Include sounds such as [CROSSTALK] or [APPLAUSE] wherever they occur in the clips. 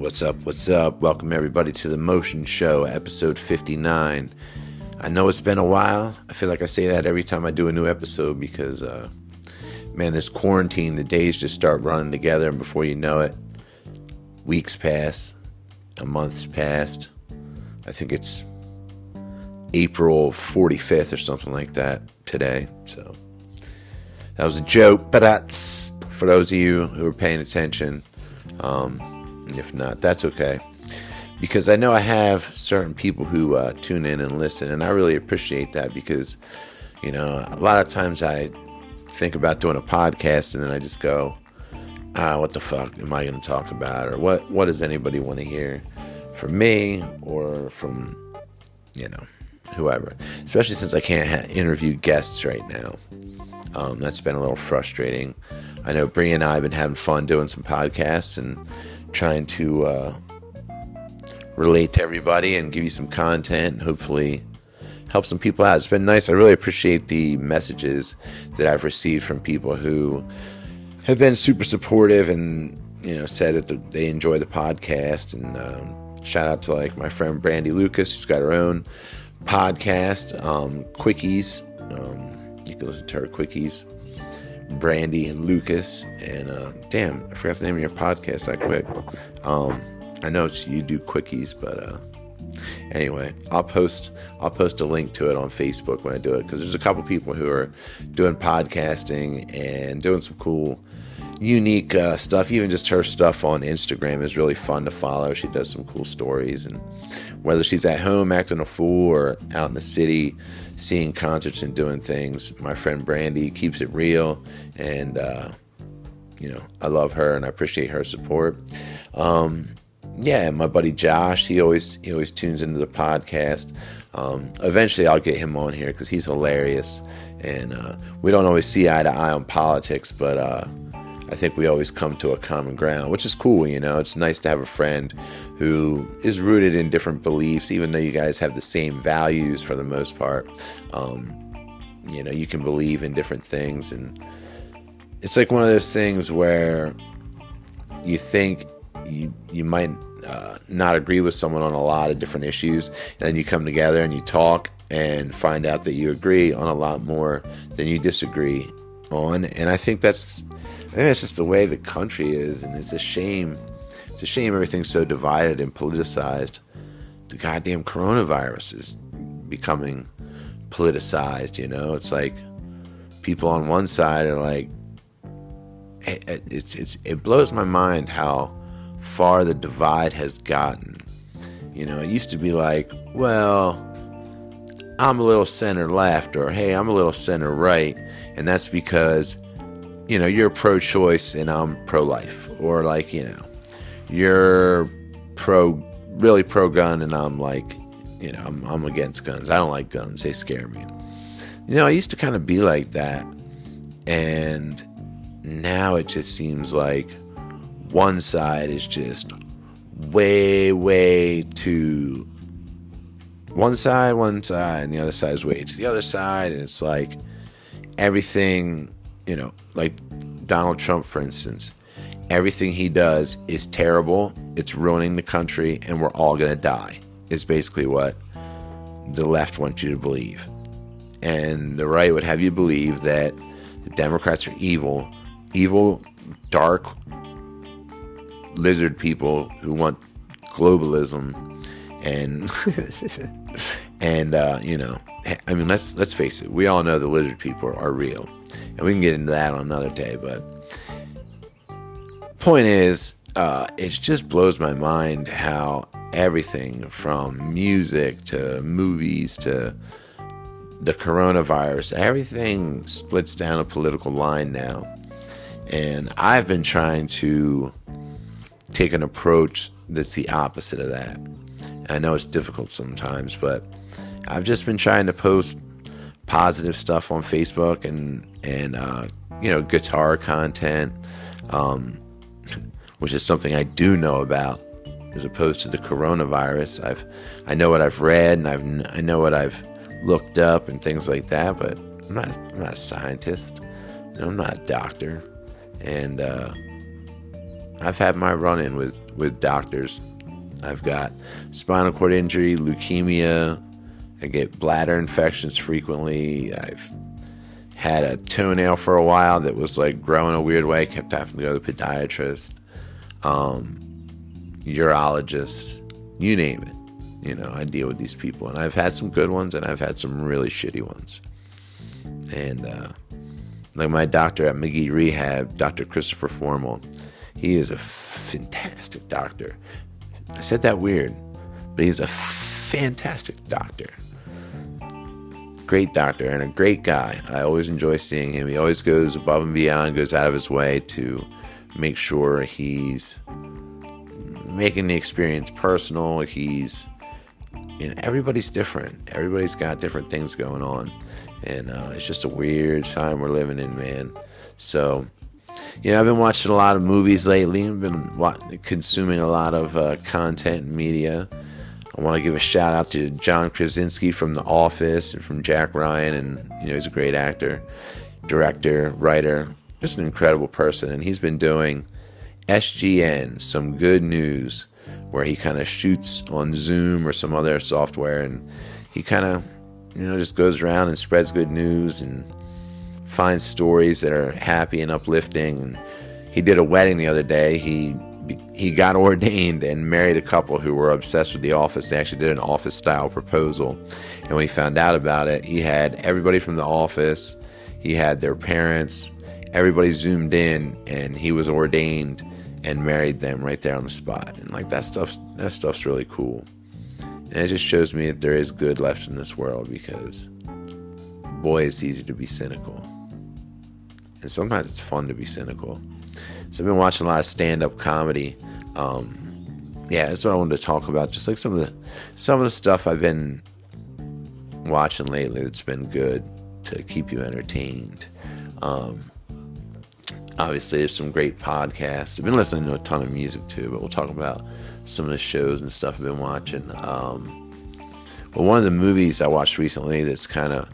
What's up? What's up? Welcome everybody to the Motion Show, episode 59. I know it's been a while. I feel like I say that every time I do a new episode because, uh, man, this quarantine, the days just start running together, and before you know it, weeks pass, a month's passed. I think it's April 45th or something like that today. So that was a joke, but that's for those of you who are paying attention. Um, if not, that's okay. Because I know I have certain people who uh, tune in and listen, and I really appreciate that because, you know, a lot of times I think about doing a podcast and then I just go, ah, what the fuck am I going to talk about? Or what, what does anybody want to hear from me or from, you know, whoever? Especially since I can't ha- interview guests right now. Um, that's been a little frustrating. I know Bree and I have been having fun doing some podcasts and trying to uh, relate to everybody and give you some content hopefully help some people out. It's been nice. I really appreciate the messages that I've received from people who have been super supportive and you know said that they enjoy the podcast and um, shout out to like my friend Brandy Lucas who's got her own podcast um, quickies um, you can listen to her quickies Brandy and Lucas. And uh, damn, I forgot the name of your podcast that quick. Um, I know you do quickies, but uh, anyway, I'll post I'll post a link to it on Facebook when I do it because there's a couple people who are doing podcasting and doing some cool, unique uh, stuff. Even just her stuff on Instagram is really fun to follow. She does some cool stories, and whether she's at home acting a fool or out in the city seeing concerts and doing things. My friend Brandy keeps it real, and uh, you know I love her and I appreciate her support. Um, yeah, my buddy Josh, he always he always tunes into the podcast. Um, eventually, I'll get him on here because he's hilarious, and uh, we don't always see eye to eye on politics, but uh, I think we always come to a common ground, which is cool. You know, it's nice to have a friend who is rooted in different beliefs, even though you guys have the same values for the most part. Um, you know, you can believe in different things, and it's like one of those things where you think you you might uh, not agree with someone on a lot of different issues, and then you come together and you talk and find out that you agree on a lot more than you disagree on. And I think that's I think that's just the way the country is, and it's a shame. It's a shame everything's so divided and politicized. The goddamn coronavirus is becoming politicized, you know? It's like people on one side are like, eh, eh, it's, it's, it blows my mind how far the divide has gotten. You know, it used to be like, well, I'm a little center left, or hey, I'm a little center right, and that's because you know, you're pro choice and I'm pro life. Or like, you know, you're pro, really pro gun and I'm like, you know, I'm, I'm against guns. I don't like guns. They scare me. You know, I used to kind of be like that. And now it just seems like one side is just way, way too one side, one side, and the other side is way to the other side. And it's like everything you know, like Donald Trump, for instance, everything he does is terrible. It's ruining the country, and we're all going to die, is basically what the left wants you to believe. And the right would have you believe that the Democrats are evil, evil, dark lizard people who want globalism and [LAUGHS] and uh, you know I mean let's let's face it we all know the lizard people are, are real and we can get into that on another day. But point is, uh, it just blows my mind how everything from music to movies to the coronavirus, everything splits down a political line now. And I've been trying to take an approach that's the opposite of that. I know it's difficult sometimes, but I've just been trying to post positive stuff on Facebook and and uh, you know guitar content, um, [LAUGHS] which is something I do know about, as opposed to the coronavirus. I've I know what I've read and I've I know what I've looked up and things like that, but I'm not I'm not a scientist. I'm not a doctor, and uh, I've had my run in with with doctors. I've got spinal cord injury, leukemia. I get bladder infections frequently. I've had a toenail for a while that was like growing a weird way. Kept having to go to the podiatrist, um, urologist, you name it. You know, I deal with these people, and I've had some good ones, and I've had some really shitty ones. And uh, like my doctor at Magee Rehab, Dr. Christopher Formal, he is a fantastic doctor. I said that weird, but he's a fantastic doctor. Great doctor and a great guy. I always enjoy seeing him. He always goes above and beyond, goes out of his way to make sure he's making the experience personal. He's and everybody's different. Everybody's got different things going on, and uh, it's just a weird time we're living in, man. So, you know, I've been watching a lot of movies lately. I've been consuming a lot of uh, content and media. I want to give a shout out to John Krasinski from The Office and from Jack Ryan, and you know he's a great actor, director, writer, just an incredible person, and he's been doing SGN, some good news where he kind of shoots on Zoom or some other software, and he kind of, you know, just goes around and spreads good news and finds stories that are happy and uplifting. And he did a wedding the other day. He he got [LAUGHS] ordained and married a couple who were obsessed with The Office. They actually did an Office style proposal, and when he found out about it, he had everybody from The Office, he had their parents, everybody zoomed in, and he was ordained and married them right there on the spot. And like that stuff's that stuff's really cool. And it just shows me that there is good left in this world because boy, it's easy to be cynical. And sometimes it's fun to be cynical. So I've been watching a lot of stand-up comedy. Um, yeah, that's what I wanted to talk about. Just like some of the some of the stuff I've been watching lately that's been good to keep you entertained. Um, obviously there's some great podcasts. I've been listening to a ton of music too, but we'll talk about some of the shows and stuff I've been watching. Um, well, one of the movies I watched recently that's kind of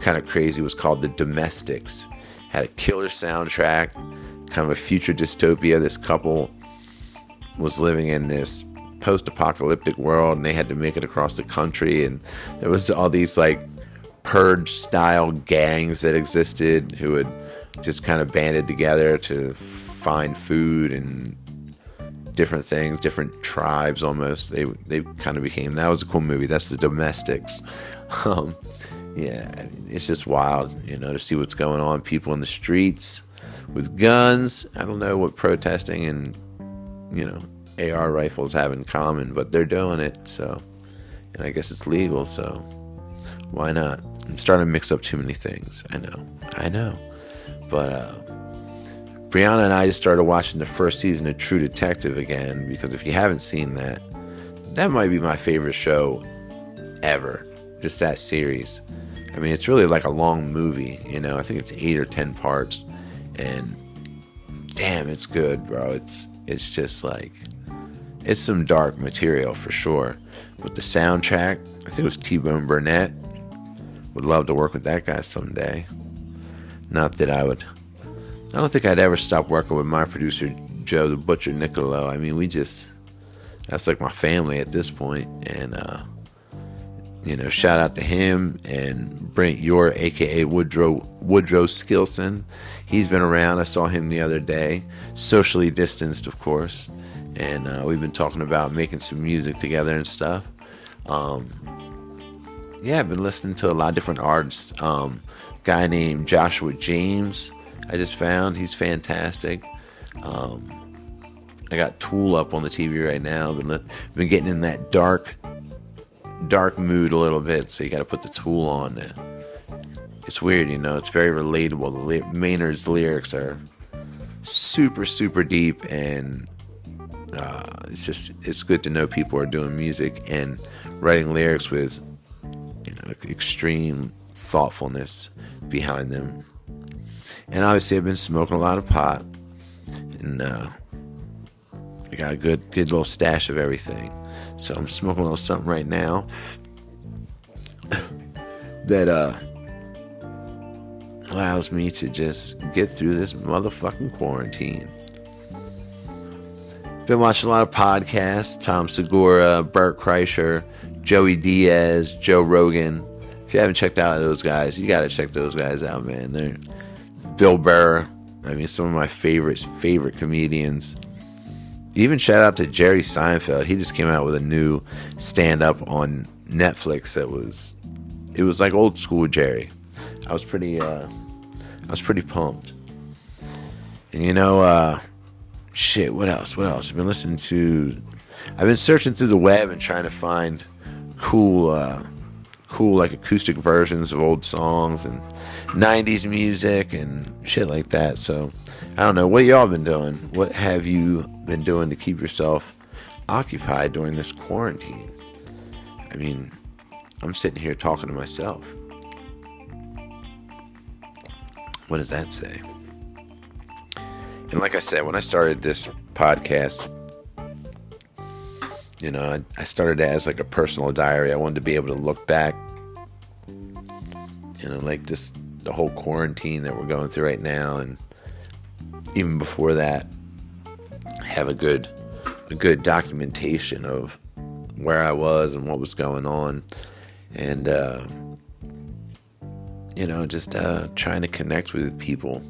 kind of crazy was called The Domestics. Had a killer soundtrack, kind of a future dystopia. This couple was living in this post-apocalyptic world, and they had to make it across the country, and there was all these like purge style gangs that existed who would just kind of banded together to find food and different things, different tribes almost. They they kind of became that was a cool movie. That's the Domestics. [LAUGHS] Um, yeah, it's just wild, you know, to see what's going on. People in the streets with guns. I don't know what protesting and you know AR rifles have in common, but they're doing it. So, and I guess it's legal. So, why not? I'm starting to mix up too many things. I know. I know. But uh, Brianna and I just started watching the first season of True Detective again because if you haven't seen that, that might be my favorite show ever. Just that series. I mean, it's really like a long movie, you know. I think it's eight or ten parts, and damn, it's good, bro. It's it's just like it's some dark material for sure. With the soundtrack, I think it was T Bone Burnett. Would love to work with that guy someday. Not that I would. I don't think I'd ever stop working with my producer, Joe the Butcher Nicolo. I mean, we just. That's like my family at this. And, uh, you know, shout out to him and Brent Yor, aka Woodrow Woodrow Skilson. He's been around. I saw him the other day, socially distanced, of course, and uh, we've been talking about making some music together and stuff. Um, yeah, I've been listening to a lot of different artists. Um, guy named Joshua James. I just found he's fantastic. Um, I got Tool up on the TV right now. Been been getting in that dark, dark mood a little bit, so you got to put the Tool on. There. It's weird, you know. It's very relatable. The Maynard's lyrics are super, super deep, and uh, it's just it's good to know people are doing music and writing lyrics with you know extreme thoughtfulness behind them. And obviously, I've been smoking a lot of pot, and uh, I got a good, good little stash of everything. So I'm smoking a little something right now that uh, allows me to just get through this motherfucking quarantine. Been watching a lot of podcasts Tom Segura, Bert Kreischer, Joey Diaz, Joe Rogan. If you haven't checked out those guys, you got to check those guys out, man. They're Bill Burr. I mean, some of my favorites, favorite comedians. Even shout out to Jerry Seinfeld. He just came out with a new stand up on Netflix that was it was like old school Jerry. I was pretty uh I was pretty pumped. And you know, uh shit, what else? What else? I've been listening to I've been searching through the web and trying to find cool uh cool like acoustic versions of old songs and 90s music and shit like that. So, I don't know what y'all been doing. What have you been doing to keep yourself occupied during this quarantine? I mean, I'm sitting here talking to myself. What does that say? And like I said, when I started this podcast, you know, I, I started it as like a personal diary. I wanted to be able to look back, you know, like just the whole quarantine that we're going through right now, and even before that, have a good, a good documentation of where I was and what was going on, and uh, you know, just uh, trying to connect with people.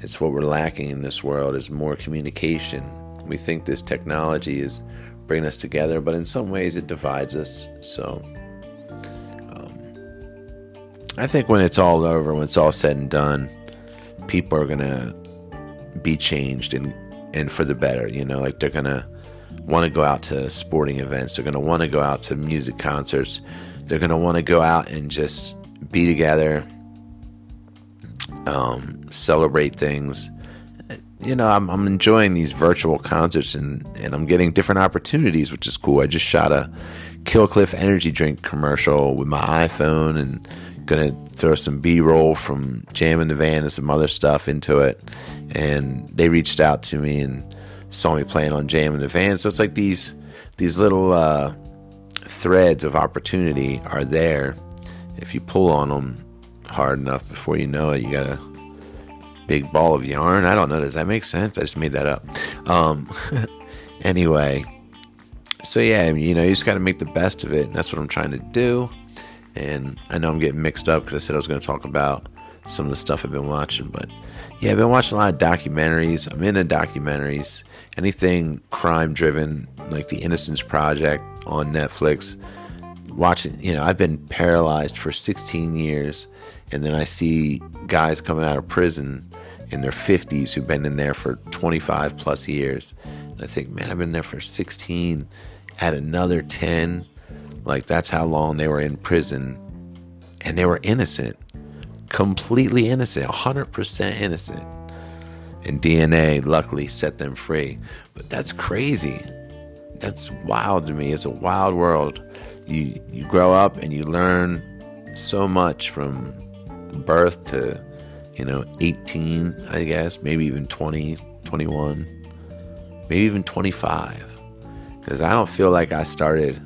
It's what we're lacking in this world is more communication. We think this technology is bringing us together, but in some ways it divides us. So um, I think when it's all over, when it's all said and done, people are gonna be changed and and for the better. You know, like they're gonna want to go out to sporting events. They're gonna want to go out to music concerts. They're gonna want to go out and just be together, um, celebrate things. You know, I'm, I'm enjoying these virtual concerts and, and I'm getting different opportunities, which is cool. I just shot a Kill Cliff energy drink commercial with my iPhone and gonna throw some B-roll from Jam in the Van and some other stuff into it. And they reached out to me and saw me playing on Jam in the Van. So it's like these these little uh, threads of opportunity are there if you pull on them hard enough before you know it, you got a big ball of yarn. I don't know. Does that make sense? I just made that up. Um, [LAUGHS] anyway, so yeah, you know, you just got to make the best of it. And that's what I'm trying to do. And I know I'm getting mixed up because I said I was going to talk about some of the stuff I've been watching. But yeah, I've been watching a lot of documentaries. I'm into documentaries. Anything crime driven, like The Innocence Project on Netflix watching, you know, I've been paralyzed for 16 years, and then I see guys coming out of prison in their 50s who've been in there for 25 plus years. And I think, man, I've been there for 16, add another 10. Like, that's how long they were in prison. And they were innocent, completely innocent, 100% innocent. And DNA luckily set them free. But that's crazy. That's wild to me. It's a wild world you you grow up and you learn so much from birth to you know 18 i guess maybe even 20 21 maybe even 25 because i don't feel like i started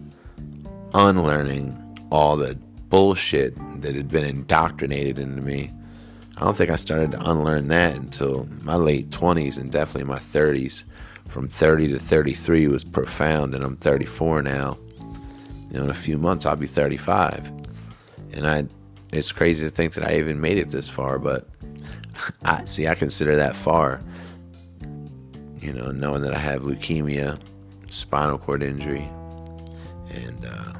unlearning all the bullshit that had been indoctrinated into me i don't think i started to unlearn that until my late 20s and definitely my 30s from 30 to 33 was profound and i'm 34 now you know, in a few months I'll be 35. And I it's crazy to think that I even made it this far, but [LAUGHS] I see I consider that far. You know, knowing that I have leukemia, spinal cord injury, and uh,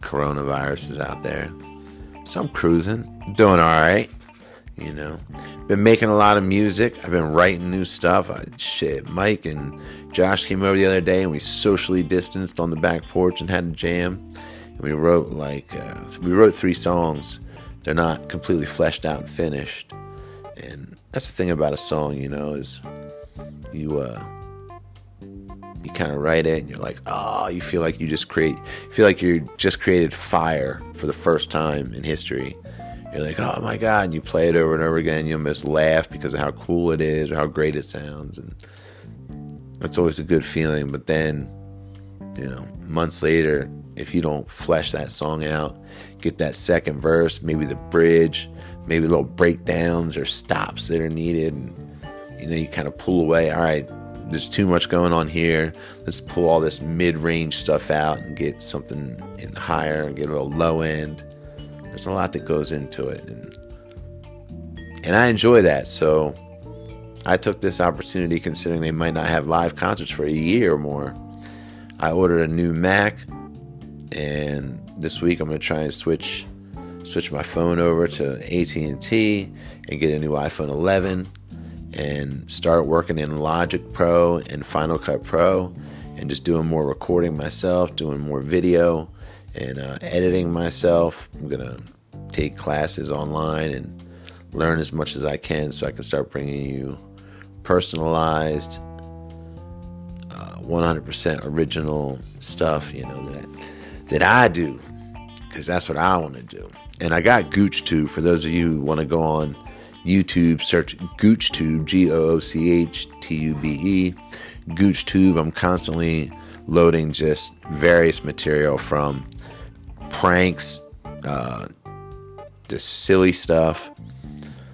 coronavirus is out there. So I'm cruising, doing all right. You know, been making a lot of music. I've been writing new stuff. I, shit, Mike and Josh came over the other day and we socially distanced on the back porch and had a jam. And we wrote like uh, we wrote three songs. They're not completely fleshed out and finished. And that's the thing about a song, you know, is you uh, you kind of write it and you're like, oh, you feel like you just create, feel like you just created fire for the first time in history you're like, oh my god, and you play it over and over again. you'll almost laugh because of how cool it is or how great it sounds, and that's always a good feeling. But then, you know, months later, if you don't flesh that song out, get that second verse, maybe the bridge, maybe little breakdowns or stops that are needed, and you know, you kind of pull away. All right, there's too much going on here. Let's pull all this mid-range stuff out and get something in higher and get a little low end. There's a lot that goes into it, and and I enjoy that. So I took this opportunity, considering they might not have live concerts for a year or more. I ordered a new Mac, and this week I'm gonna try and switch switch my phone over to AT&T and get a new iPhone 11 and start working in Logic Pro and Final Cut Pro and just doing more recording myself, doing more video and uh, editing myself. I'm gonna take classes online and learn as much as I can so I can start bringing you personalized, uh, 100% original stuff, you know, that, that I do because that's what I want to do. And I got Gooch too, for those of you who want to go on YouTube, search GoochTube, G O O C H T U B E. GoochTube, I'm constantly loading just various material from pranks, uh, just silly stuff,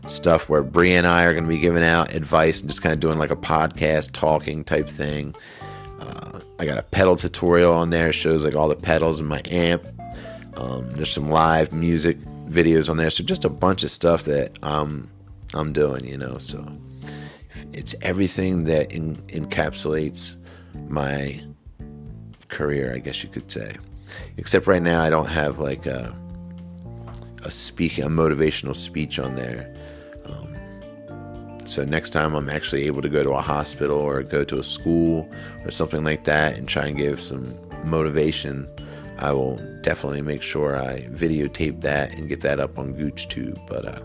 stuff where Brie and I are going to be giving out advice and just kind of doing like a podcast talking type thing. Uh, I got a pedal tutorial on there, shows like all the pedals in my amp. Um, there's some live music videos on there, so just a bunch of stuff that um, I'm doing, you know. So it's everything that in, encapsulates my career, I guess you could say. Except right now, I don't have like a a speaking, a motivational speech on there. Um, so next time, I'm actually able to go to a hospital or go to a school or something like that and try and give some motivation. I will definitely make sure I videotape that and get that up on GoochTube. But uh,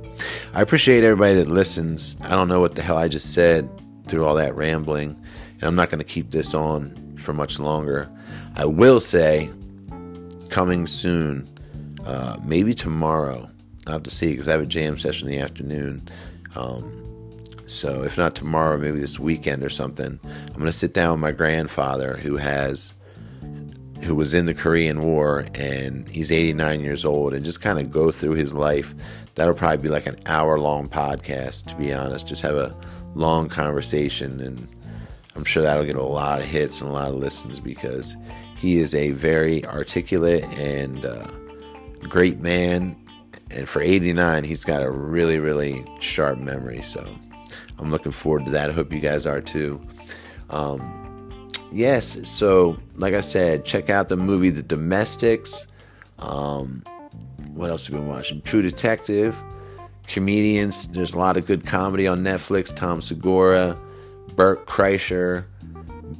I appreciate everybody that listens. I don't know what the hell I just said through all that rambling, and I'm not going to keep this on for much longer. I will say, coming soon, uh, maybe tomorrow. I'll have to see because I have a jam session in the afternoon. Um, so if not tomorrow, maybe this weekend or something, I'm going to sit down with my grandfather who has who was in the Korean War and he's 89 years old and just kind of go through his life. That'll probably be like an hour long podcast, to be honest. Just have a long conversation and I'm sure that'll get a lot of hits and a lot of listens because he is a very articulate and uh, great man. And for 89, he's got a really, really sharp memory. So I'm looking forward to that. I hope you guys are too. Um, yes, so like I said, check out the movie The Domestics. Um, what else have we been watching? True Detective, comedians. There's a lot of good comedy on Netflix. Tom Segura, Bert Kreischer,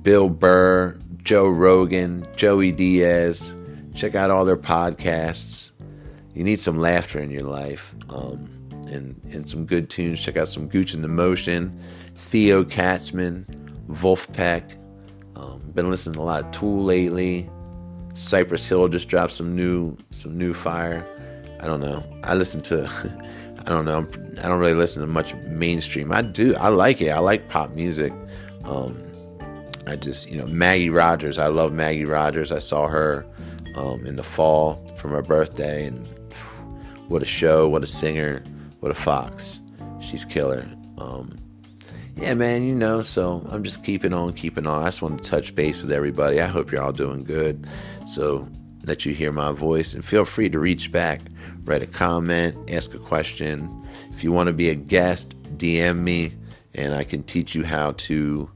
Bill Burr, Joe Rogan, Joey Diaz. Check out all their podcasts. You need some laughter in your life um, and, and some good tunes. Check out some Gooch in the Motion, Theo Katzman, Vulfpeck. Been listening to a lot of Tool lately. Cypress Hill just dropped some new some new fire. I don't know. I listen to [LAUGHS] I don't know. I don't really listen to much mainstream. I do. I like it. I like pop music. Um, I just you know Maggie Rogers. I love Maggie Rogers. I saw her um, in the fall for her birthday, and what a show! What a singer! What a fox! She's killer. Um, yeah, man, you know, so I'm just keeping on, keeping on. I just want to touch base with everybody. I hope you're all doing good. So let you hear my voice and feel free to reach back, write a comment, ask a question. If you want to be a guest, DM me and I can teach you how to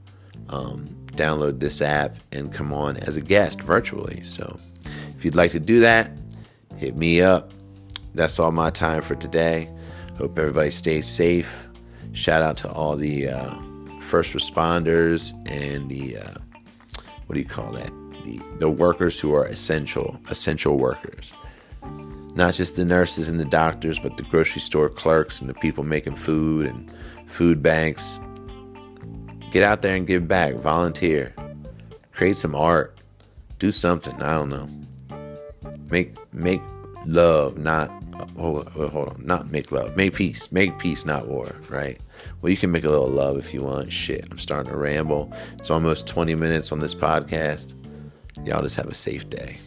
um, download this app and come on as a guest virtually. So if you'd like to do that, hit me up. That's all my time for today. Hope everybody stays safe Shout out to all the uh, first responders and the uh, what do you call that? The the workers who are essential essential workers. Not just the nurses and the doctors, but the grocery store clerks and the people making food and food banks. Get out there and give back. Volunteer. Create some art. Do something. I don't know. Make make love, not hold, hold on, not make love, make peace, make peace, not war, right? Well, you can make a little love if you want. Shit, I'm starting to ramble. It's almost 20 minutes on this podcast. Y'all just have a safe day.